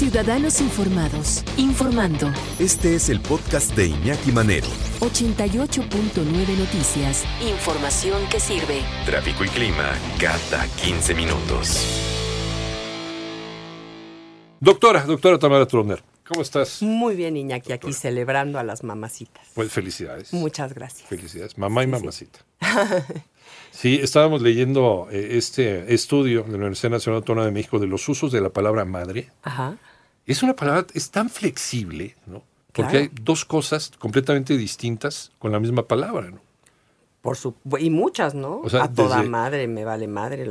Ciudadanos Informados, informando. Este es el podcast de Iñaki Manero. 88.9 Noticias. Información que sirve. Tráfico y clima cada 15 minutos. Doctora, doctora Tamara Troner, ¿cómo estás? Muy bien, Iñaki, aquí celebrando a las mamacitas. Pues felicidades. Muchas gracias. Felicidades, mamá y mamacita. Sí, estábamos leyendo eh, este estudio de la Universidad Nacional Autónoma de México de los usos de la palabra madre. Ajá. Es una palabra, es tan flexible, ¿no? Porque Claro. hay dos cosas completamente distintas con la misma palabra, ¿no? Por su, y muchas, ¿no? O sea, a toda madre, me vale madre.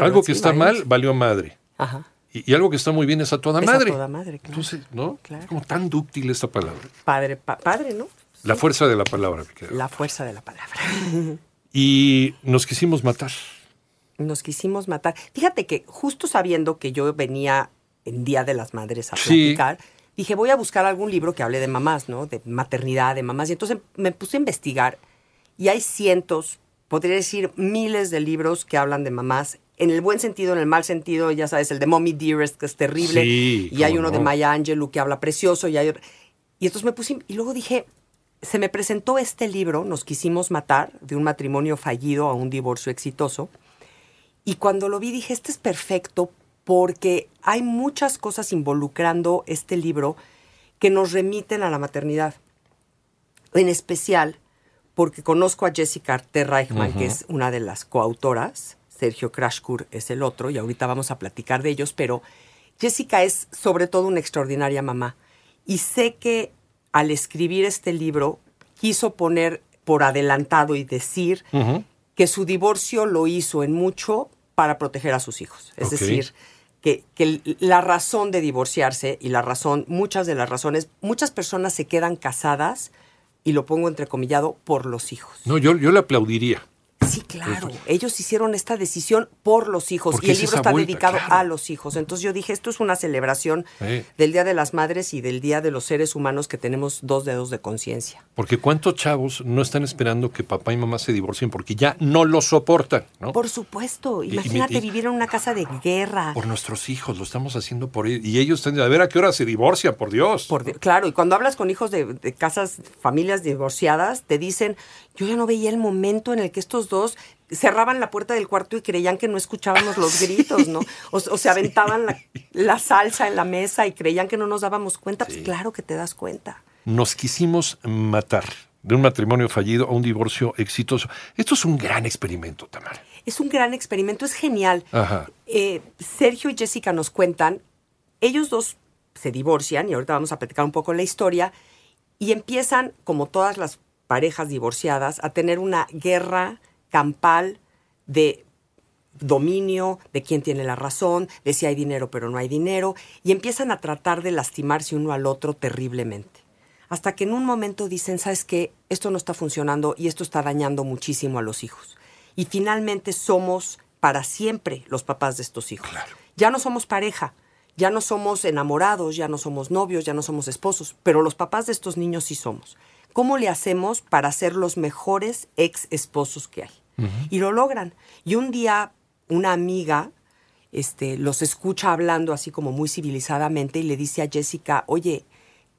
Algo que Sí, está mal, valió madre. Ajá. Y, y algo que está muy bien es a toda Es a madre. toda madre, claro. Entonces, ¿no? Claro. Es como tan dúctil esta palabra. Padre, pa- padre, ¿no? La fuerza de la palabra. La fuerza de la palabra. Y nos quisimos matar. Nos quisimos matar. Fíjate que justo sabiendo que yo venía en Día de las Madres a Sí. platicar, dije, voy a buscar algún libro que hable de mamás, ¿no? De maternidad, de mamás. Y entonces me puse a investigar y hay cientos, podría decir miles de libros que hablan de mamás. En el buen sentido, en el mal sentido, ya sabes, el de Mommy Dearest, que es terrible. Sí, y hay uno de. Maya Angelou que habla precioso. Y, hay... y entonces me puse, y luego dije, se me presentó este libro, Nos quisimos matar, de un matrimonio fallido a un divorcio exitoso. Y cuando lo vi dije, este es perfecto porque hay muchas cosas involucrando este libro que nos remiten a la maternidad. En especial porque conozco a Jessica Arte Reichman, que es una de las coautoras, Sergio Krashkur es el otro, y ahorita vamos a platicar de ellos, pero Jessica es sobre todo una extraordinaria mamá. Y sé que al escribir este libro quiso poner por adelantado y decir que su divorcio lo hizo en mucho para proteger a sus hijos. Es decir, que, la razón de divorciarse y la razón, muchas de las razones, muchas personas se quedan casadas, y lo pongo entrecomillado, por los hijos. No, yo, yo le aplaudiría. Sí, claro. Ellos hicieron esta decisión por los hijos y el libro está vuelta, dedicado claro. a los hijos. Entonces yo dije, esto es una celebración Sí. del Día de las Madres y del Día de los Seres Humanos que tenemos dos dedos de conciencia. Porque cuántos chavos no están esperando que papá y mamá se divorcien porque ya no lo soportan, ¿no? Por supuesto, y- imagínate y- vivir en una casa de guerra. Por nuestros hijos, lo estamos haciendo por ellos. Y ellos están a ver a qué hora se divorcian, por Dios. Por claro, y cuando hablas con hijos de, de casas, familias divorciadas, te dicen, yo ya no veía el momento en el que estos dos cerraban la puerta del cuarto y creían que no escuchábamos los gritos, ¿no? O, o se aventaban la, la salsa en la mesa y creían que no nos dábamos cuenta. Pues claro que te das cuenta. Nos quisimos matar de un matrimonio fallido a un divorcio exitoso. Esto es un gran experimento, Tamara. Es un gran experimento, es genial. Ajá. Eh, Sergio y Jessica nos cuentan, ellos dos se divorcian, y ahorita vamos a platicar un poco la historia, y empiezan, como todas las parejas divorciadas, a tener una guerra campal de dominio, de quién tiene la razón, de si hay dinero pero no hay dinero, y empiezan a tratar de lastimarse uno al otro terriblemente. Hasta que en un momento dicen, ¿sabes qué? Esto no está funcionando y esto está dañando muchísimo a los hijos. Y finalmente somos para siempre los papás de estos hijos. Ya no somos pareja, ya no somos enamorados, ya no somos novios, ya no somos esposos, pero los papás de estos niños sí somos. ¿Cómo le hacemos para ser los mejores ex esposos que hay? Y lo logran. Y un día una amiga este, los escucha hablando así como muy civilizadamente y le dice a Jessica, oye,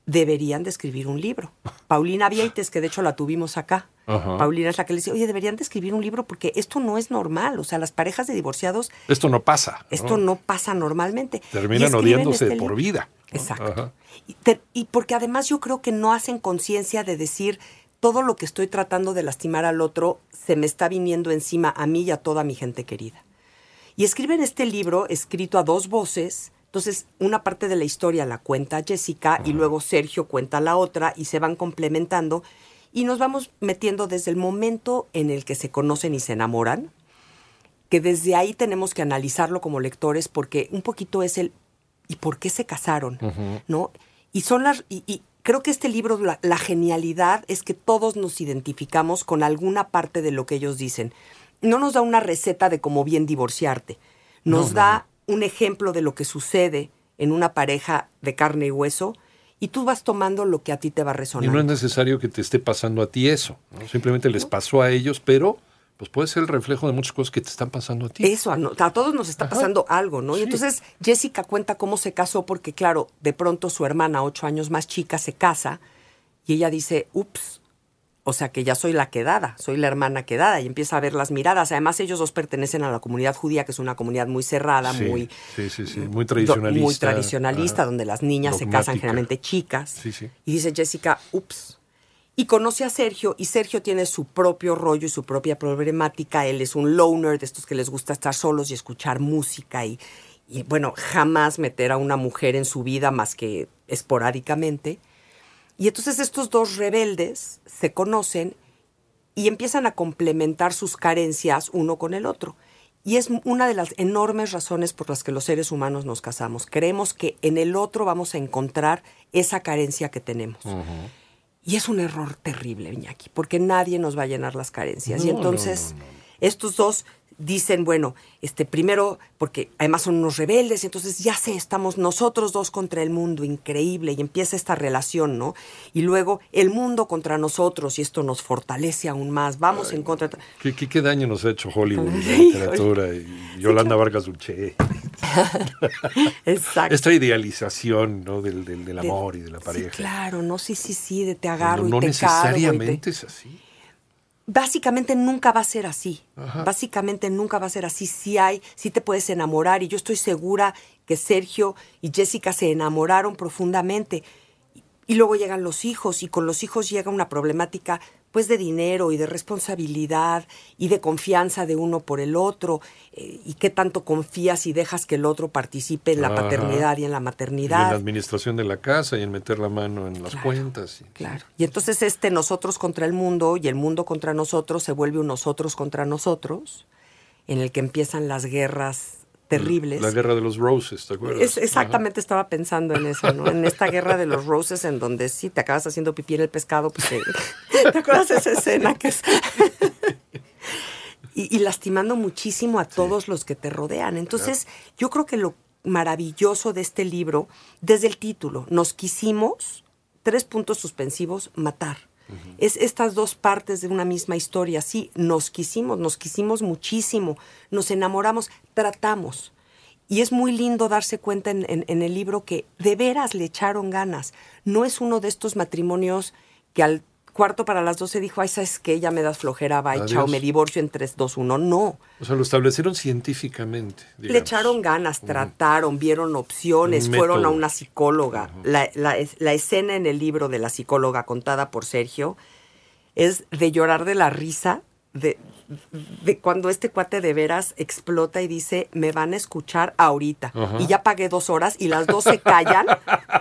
deberían de escribir un libro. Paulina Vieites, que de hecho la tuvimos acá. Ajá. Paulina es la que le dice, oye, deberían de escribir un libro porque esto no es normal. O sea, las parejas de divorciados, Esto no pasa. esto no pasa normalmente. Terminan odiándose este por vida. ¿no? Exacto. Ajá. Y, te- y porque además yo creo que no hacen conciencia de decir todo lo que estoy tratando de lastimar al otro se me está viniendo encima a mí y a toda mi gente querida. Y escriben este libro escrito a dos voces. Entonces, una parte de la historia la cuenta Jessica y luego Sergio cuenta la otra y se van complementando y nos vamos metiendo desde el momento en el que se conocen y se enamoran que desde ahí tenemos que analizarlo como lectores porque un poquito es el ¿y por qué se casaron? ¿No? Y son las y, y creo que este libro la, la, genialidad es que todos nos identificamos con alguna parte de lo que ellos dicen. No nos da una receta de cómo bien divorciarte. Nos No, no, da un ejemplo de lo que sucede en una pareja de carne y hueso y tú vas tomando lo que a ti te va Y resonando. no es necesario que te esté pasando a ti eso. ¿no? Simplemente les pasó a ellos, pero pues puede ser el reflejo de muchas cosas que te están pasando a ti. Eso, a, no- a todos nos está pasando algo, ¿no? Y entonces Jessica cuenta cómo se casó porque, claro, de pronto su hermana, ocho años más chica, se casa y ella dice, ups, o sea que ya soy la quedada, soy la hermana quedada y empieza a ver las miradas. Además, ellos dos pertenecen a la comunidad judía, que es una comunidad muy cerrada, Sí, muy, sí, sí, sí, muy do- tradicionalista. muy tradicionalista, Ajá. donde las niñas se casan generalmente chicas. Sí, sí. Y dice Jessica, ups. Y conoce a Sergio, y Sergio tiene su propio rollo y su propia problemática. Él es un loner, de estos que les gusta estar solos y escuchar música y, y, bueno, jamás meter a una mujer en su vida más que esporádicamente. Y entonces estos dos rebeldes se conocen y empiezan a complementar sus carencias uno con el otro. Y es una de las enormes razones por las que los seres humanos nos casamos. Creemos que en el otro vamos a encontrar esa carencia que tenemos. Y es un error terrible, Iñaki, porque nadie nos va a llenar las carencias. y No, entonces, no, no, no. estos dos dicen, bueno, este primero, porque además son unos rebeldes, entonces ya sé, estamos nosotros dos contra el mundo, increíble, y empieza esta relación, ¿no? Y luego el mundo contra nosotros, y esto nos fortalece aún más, vamos en contra. ¿Qué, qué, qué daño nos ha hecho Hollywood y la literatura y Yolanda Vargas Dulce? Exacto. Esta idealización ¿no? del, del, del De- amor y de la pareja. Sí, claro, no, sí, sí, sí, de te No, agarro no y te necesariamente cargo. y te- es así. Básicamente nunca va a ser así. Ajá. Básicamente nunca va a ser así. Sí hay, sí te puedes enamorar. Y yo estoy segura que Sergio y Jessica se enamoraron profundamente. Y luego llegan los hijos, y con los hijos llega una problemática pues de dinero y de responsabilidad y de confianza de uno por el otro, eh, y qué tanto confías y dejas que el otro participe en la Ajá. paternidad y en la Y en maternidad. la administración de la casa y en meter la mano en las cuentas. y- Claro. Y entonces este nosotros contra el mundo y el mundo contra nosotros se vuelve un nosotros contra nosotros, en el que empiezan las guerras terribles. La guerra de los roses, ¿te acuerdas? Es- exactamente estaba pensando en eso, ¿no? En esta guerra de los roses en donde sí te acabas haciendo pipí en el pescado, pues te, ¿te acuerdas de esa escena que es? y, y lastimando muchísimo a todos los que te rodean. Entonces, yo creo que lo maravilloso de este libro, desde el título, nos quisimos, tres puntos suspensivos, matar. Es estas dos partes de una misma historia. Sí, nos quisimos, nos quisimos muchísimo, nos enamoramos, tratamos. Y es muy lindo darse cuenta en, en- en el libro que de veras le echaron ganas. No es uno de estos matrimonios que al cuarto para las 12 dijo, ay, ¿sabes qué? Ya me das flojera, bye, Adiós. chao, me divorcio en 3, 2, 1. No. O sea, lo establecieron científicamente. Le echaron ganas, trataron, vieron opciones, fueron a una psicóloga. la, la escena en el libro de la psicóloga contada por Sergio es de llorar de la risa, de, de cuando este cuate de veras explota y dice, me van a escuchar ahorita. Y ya pagué dos horas y las dos se callan.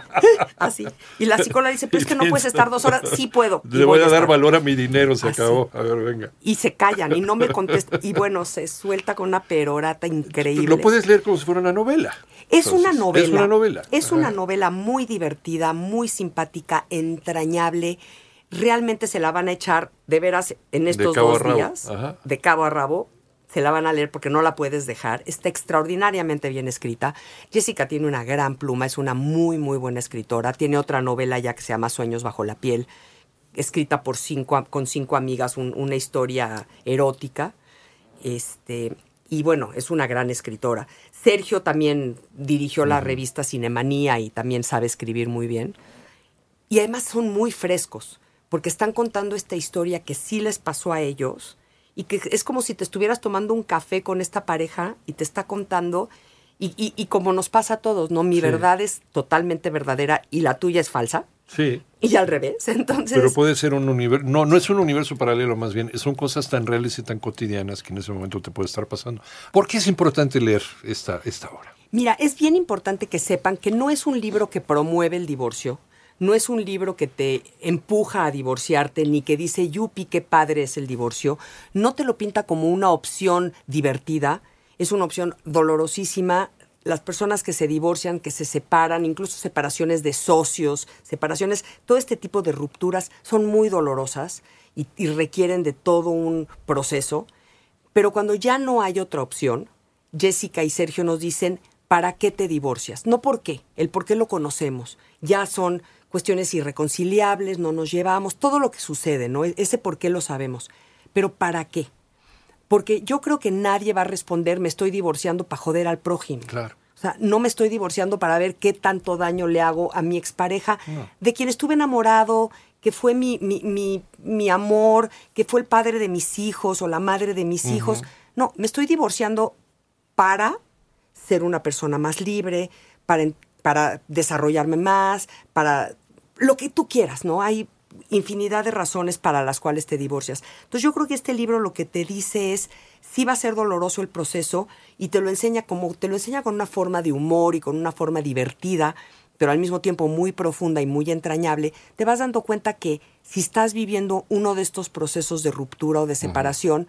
Así. Y la psicóloga dice, pero es que no puedes estar dos horas. Sí puedo. Le voy a dar estar". valor a mi dinero, se Así. acabó. A ver, venga. Y se callan y no me contestan. Y bueno, se suelta con una perorata increíble. Lo puedes leer como si fuera una novela. Es una novela. Es una novela. Es Ajá. una novela muy divertida, muy simpática, entrañable. Realmente se la van a echar de veras en estos dos días, Ajá. de cabo a rabo. Se la van a leer porque no la puedes dejar. Está extraordinariamente bien escrita. Jessica tiene una gran pluma, es una muy, muy buena escritora. Tiene otra novela ya que se llama Sueños bajo la piel, escrita por cinco, con cinco amigas, un- una historia erótica. Este, y bueno, es una gran escritora. Sergio también dirigió la revista Cinemanía y también sabe escribir muy bien. Y además son muy frescos, porque están contando esta historia que sí les pasó a ellos y que es como si te estuvieras tomando un café con esta pareja y te está contando, y, y- y como nos pasa a todos, ¿no? Mi Sí. verdad es totalmente verdadera y la tuya es falsa, Sí. y al revés. Entonces, Pero puede ser un universo, no, no es un universo paralelo más bien, son cosas tan reales y tan cotidianas que en ese momento te puede estar pasando. ¿Por qué es importante leer esta, esta obra? Mira, es bien importante que sepan que no es un libro que promueve el divorcio, no es un libro que te empuja a divorciarte, ni que dice, yupi, qué padre es el divorcio. No te lo pinta como una opción divertida, es una opción dolorosísima. Las personas que se divorcian, que se separan, incluso separaciones de socios, separaciones, todo este tipo de rupturas son muy dolorosas y, y requieren de todo un proceso. Pero cuando ya no hay otra opción, Jessica y Sergio nos dicen, ¿para qué te divorcias? No por qué, el por qué lo conocemos. Ya son cuestiones irreconciliables, no nos llevamos, todo lo que sucede, ¿no? E-, ese por qué lo sabemos. Pero ¿para qué? Porque yo creo que nadie va a responder, me estoy divorciando para joder al prójimo. Claro. O sea, no me estoy divorciando para ver qué tanto daño le hago a mi expareja, de quien estuve enamorado, que fue mi, mi, mi, mi amor, que fue el padre de mis hijos o la madre de mis hijos. No, me estoy divorciando para ser una persona más libre, para, para desarrollarme más, para lo que tú quieras, ¿no? Hay infinidad de razones para las cuales te divorcias. Entonces yo creo que este libro lo que te dice es, sí va a ser doloroso el proceso y te lo enseña como, te lo enseña con una forma de humor y con una forma divertida, pero al mismo tiempo muy profunda y muy entrañable, te vas dando cuenta que si estás viviendo uno de estos procesos de ruptura o de separación,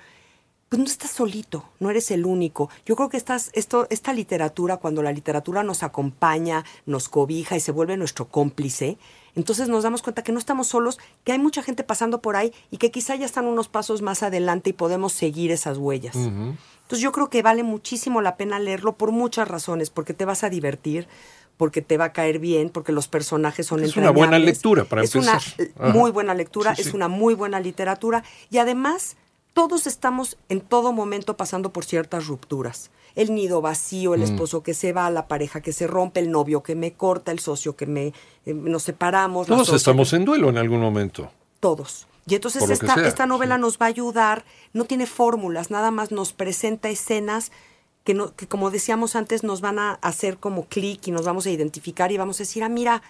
pues no estás solito, no eres el único. Yo creo que estás, esto, esta literatura, cuando la literatura nos acompaña, nos cobija y se vuelve nuestro cómplice, entonces nos damos cuenta que no estamos solos, que hay mucha gente pasando por ahí y que quizá ya están unos pasos más adelante y podemos seguir esas huellas. Entonces yo creo que vale muchísimo la pena leerlo por muchas razones, porque te vas a divertir, porque te va a caer bien, porque los personajes son Es una buena lectura para es empezar. una eh, Ajá. muy buena lectura, Sí, es una muy buena literatura y además todos estamos en todo momento pasando por ciertas rupturas. El nido vacío, Mm. el esposo que se va, la pareja que se rompe, el novio que me corta, el socio que me eh, nos separamos. Todos estamos en duelo en algún momento. todos. Y entonces esta, sea, esta novela sí. nos va a ayudar, no tiene fórmulas, nada más nos presenta escenas que, no, que como decíamos antes, nos van a hacer como clic y nos vamos a identificar y vamos a decir, ah, mira,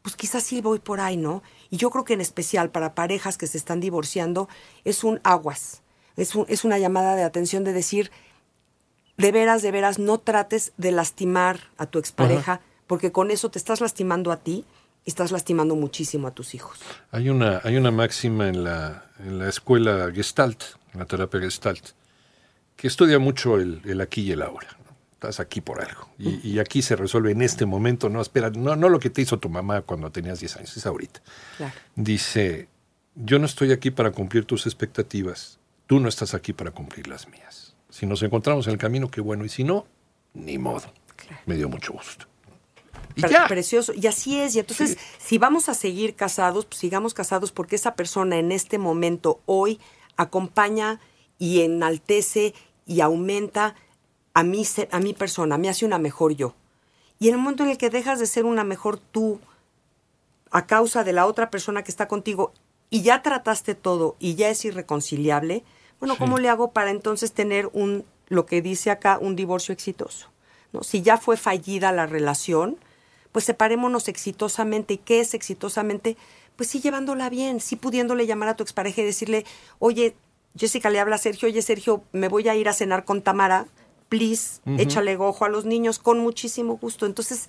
pues quizás sí voy por ahí, ¿no? Y yo creo que en especial para parejas que se están divorciando, es un aguas, es, un- es una llamada de atención de decir, de veras, de veras, no trates de lastimar a tu expareja, porque con eso te estás lastimando a ti y estás lastimando muchísimo a tus hijos. Hay una, hay una máxima en la, en la escuela Gestalt, en la terapia Gestalt, que estudia mucho el, el aquí y el ahora. ¿no? Estás aquí por algo. Y, y aquí se resuelve en este momento. No, espera, no, no lo que te hizo tu mamá cuando tenías 10 años, es ahorita. Claro. Dice, yo no estoy aquí para cumplir tus expectativas. Tú no estás aquí para cumplir las mías. Si nos encontramos en el camino, qué bueno. Y si no, ni modo. Me dio mucho gusto. Y ya. Precioso. Y así es. Y entonces, si vamos a seguir casados, pues sigamos casados porque esa persona en este momento, hoy, acompaña y enaltece y aumenta a mi, a mi persona, me hace una mejor yo. Y en el momento en el que dejas de ser una mejor tú a causa de la otra persona que está contigo y ya trataste todo y ya es irreconciliable, bueno, ¿cómo le hago para entonces tener un, lo que dice acá, un divorcio exitoso? ¿No? Si ya fue fallida la relación, pues separémonos exitosamente. ¿Y qué es exitosamente? Pues sí llevándola bien, sí pudiéndole llamar a tu expareja y decirle, oye, Jessica le habla a Sergio, oye Sergio, me voy a ir a cenar con Tamara, please, échale ojo a los niños con muchísimo gusto. Entonces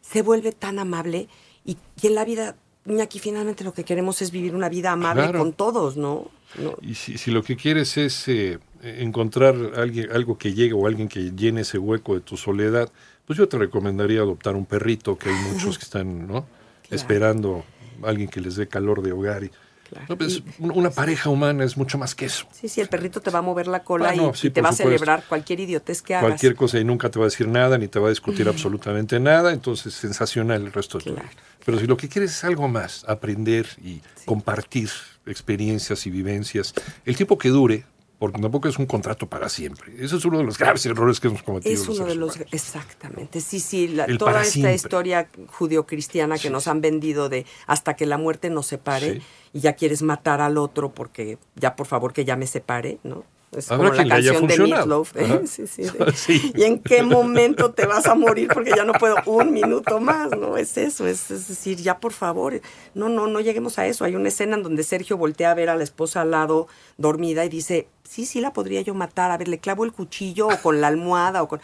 se vuelve tan amable y, y en la vida, aquí finalmente lo que queremos es vivir una vida amable Claro. con todos, ¿no? No, Y si, si lo que quieres es eh, encontrar alguien, algo que llegue o alguien que llene ese hueco de tu soledad, pues yo te recomendaría adoptar un perrito, que hay muchos que están ¿no? esperando a alguien que les dé calor de hogar. Y, Claro. No, pues, un- una pareja humana es mucho más que eso. Sí, sí, el perrito te va a mover la cola Ah, no, y, sí, y te va a celebrar cualquier idiotez que hagas. Cualquier cosa y nunca te va a decir nada, ni te va a discutir absolutamente nada, entonces sensacional el resto de tu vida. Pero si lo que quieres es algo más, aprender y compartir experiencias y vivencias, el tiempo que dure, porque tampoco es un contrato para siempre. Eso es uno de los graves errores que hemos cometido. Es los uno de los... humanos. Exactamente, sí, sí, la- toda esta siempre. historia judio-cristiana que nos han vendido de hasta que la muerte nos separe Sí. y ya quieres matar al otro porque ya por favor que ya me separe, ¿no? Es Habrá como la canción de. Meatloaf. ¿eh? Ajá. Sí, sí, de- Sí. ¿Y en qué momento te vas a morir? Porque ya no puedo un minuto más, ¿no? Es eso, es, es decir, ya por favor, no, no, no lleguemos a eso. Hay una escena en donde Sergio voltea a ver a la esposa al lado dormida y dice, sí, sí la podría yo matar, a ver, le clavo el cuchillo o con la almohada o con...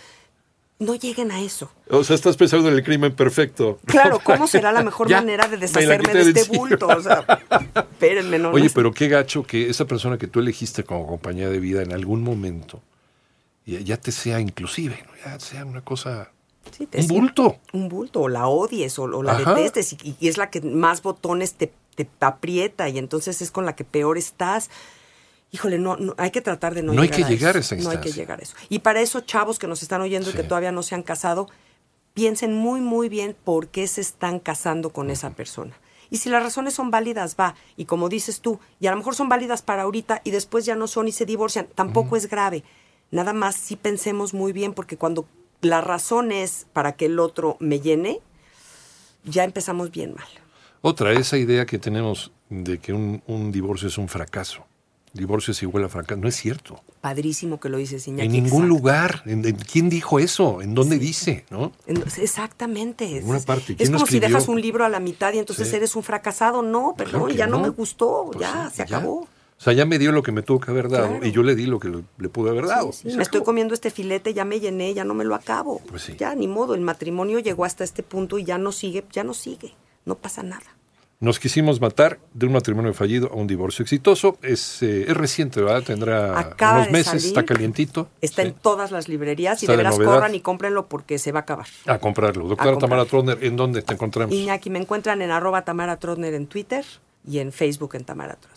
no lleguen a eso. O sea, estás pensando en el crimen perfecto. Claro, ¿cómo será la mejor manera de deshacerme de de este bulto? O sea, espérenme, no. Oye, pero qué gacho que esa persona que tú elegiste como compañía de vida en algún momento ya, ya te sea inclusive, ¿no? ya sea una cosa, Sí, te un bulto. Un bulto, o la odies, o, o la Ajá. detestes, y, y es la que más botones te, te aprieta, y entonces es con la que peor estás. Híjole, no, no hay que tratar de no, No hay llegar a eso. No hay que llegar a eso. Y para esos chavos que nos están oyendo y que todavía no se han casado, piensen muy, muy bien por qué se están casando con esa persona. Y si las razones son válidas, va. Y como dices tú, y a lo mejor son válidas para ahorita y después ya no son y se divorcian, tampoco es grave. Nada más sí pensemos muy bien, porque cuando la razón es para que el otro me llene, ya empezamos bien mal. Otra, esa idea que tenemos de que un, un divorcio es un fracaso. Divorcio es igual a fracaso. No es cierto. Padrísimo que lo dices, Iñaki. en ningún exacto. lugar. ¿En, en- quién dijo eso? ¿En dónde dice? ¿no? En- Exactamente. En una parte. Es ¿Quién lo como si dejas un libro a la mitad y entonces Sí. eres un fracasado. No, perdón, Claro ya no. no. me gustó, Pues ya, sí, se acabó. O sea, ya me dio lo que me tuvo que haber dado Claro. y yo le di lo que le, le pude haber dado. Sí, me estoy comiendo este filete, ya me llené, ya no me lo acabo. Pues sí. Ya, ni modo, el matrimonio llegó hasta este punto y ya no sigue, ya no sigue. No pasa nada. Nos quisimos matar de un matrimonio fallido a un divorcio exitoso. Es, eh, es reciente, ¿verdad? Tendrá Acaba unos meses, salir. está calientito. Está Sí. en todas las librerías y Está de de veras corran y cómprenlo porque se va a acabar. A comprarlo. Doctora comprarlo. Tamara Troner, ¿en dónde te encontramos? Iñaki, me encuentran en arroba Tamara Trotner en Twitter y en Facebook en Tamara Trotner.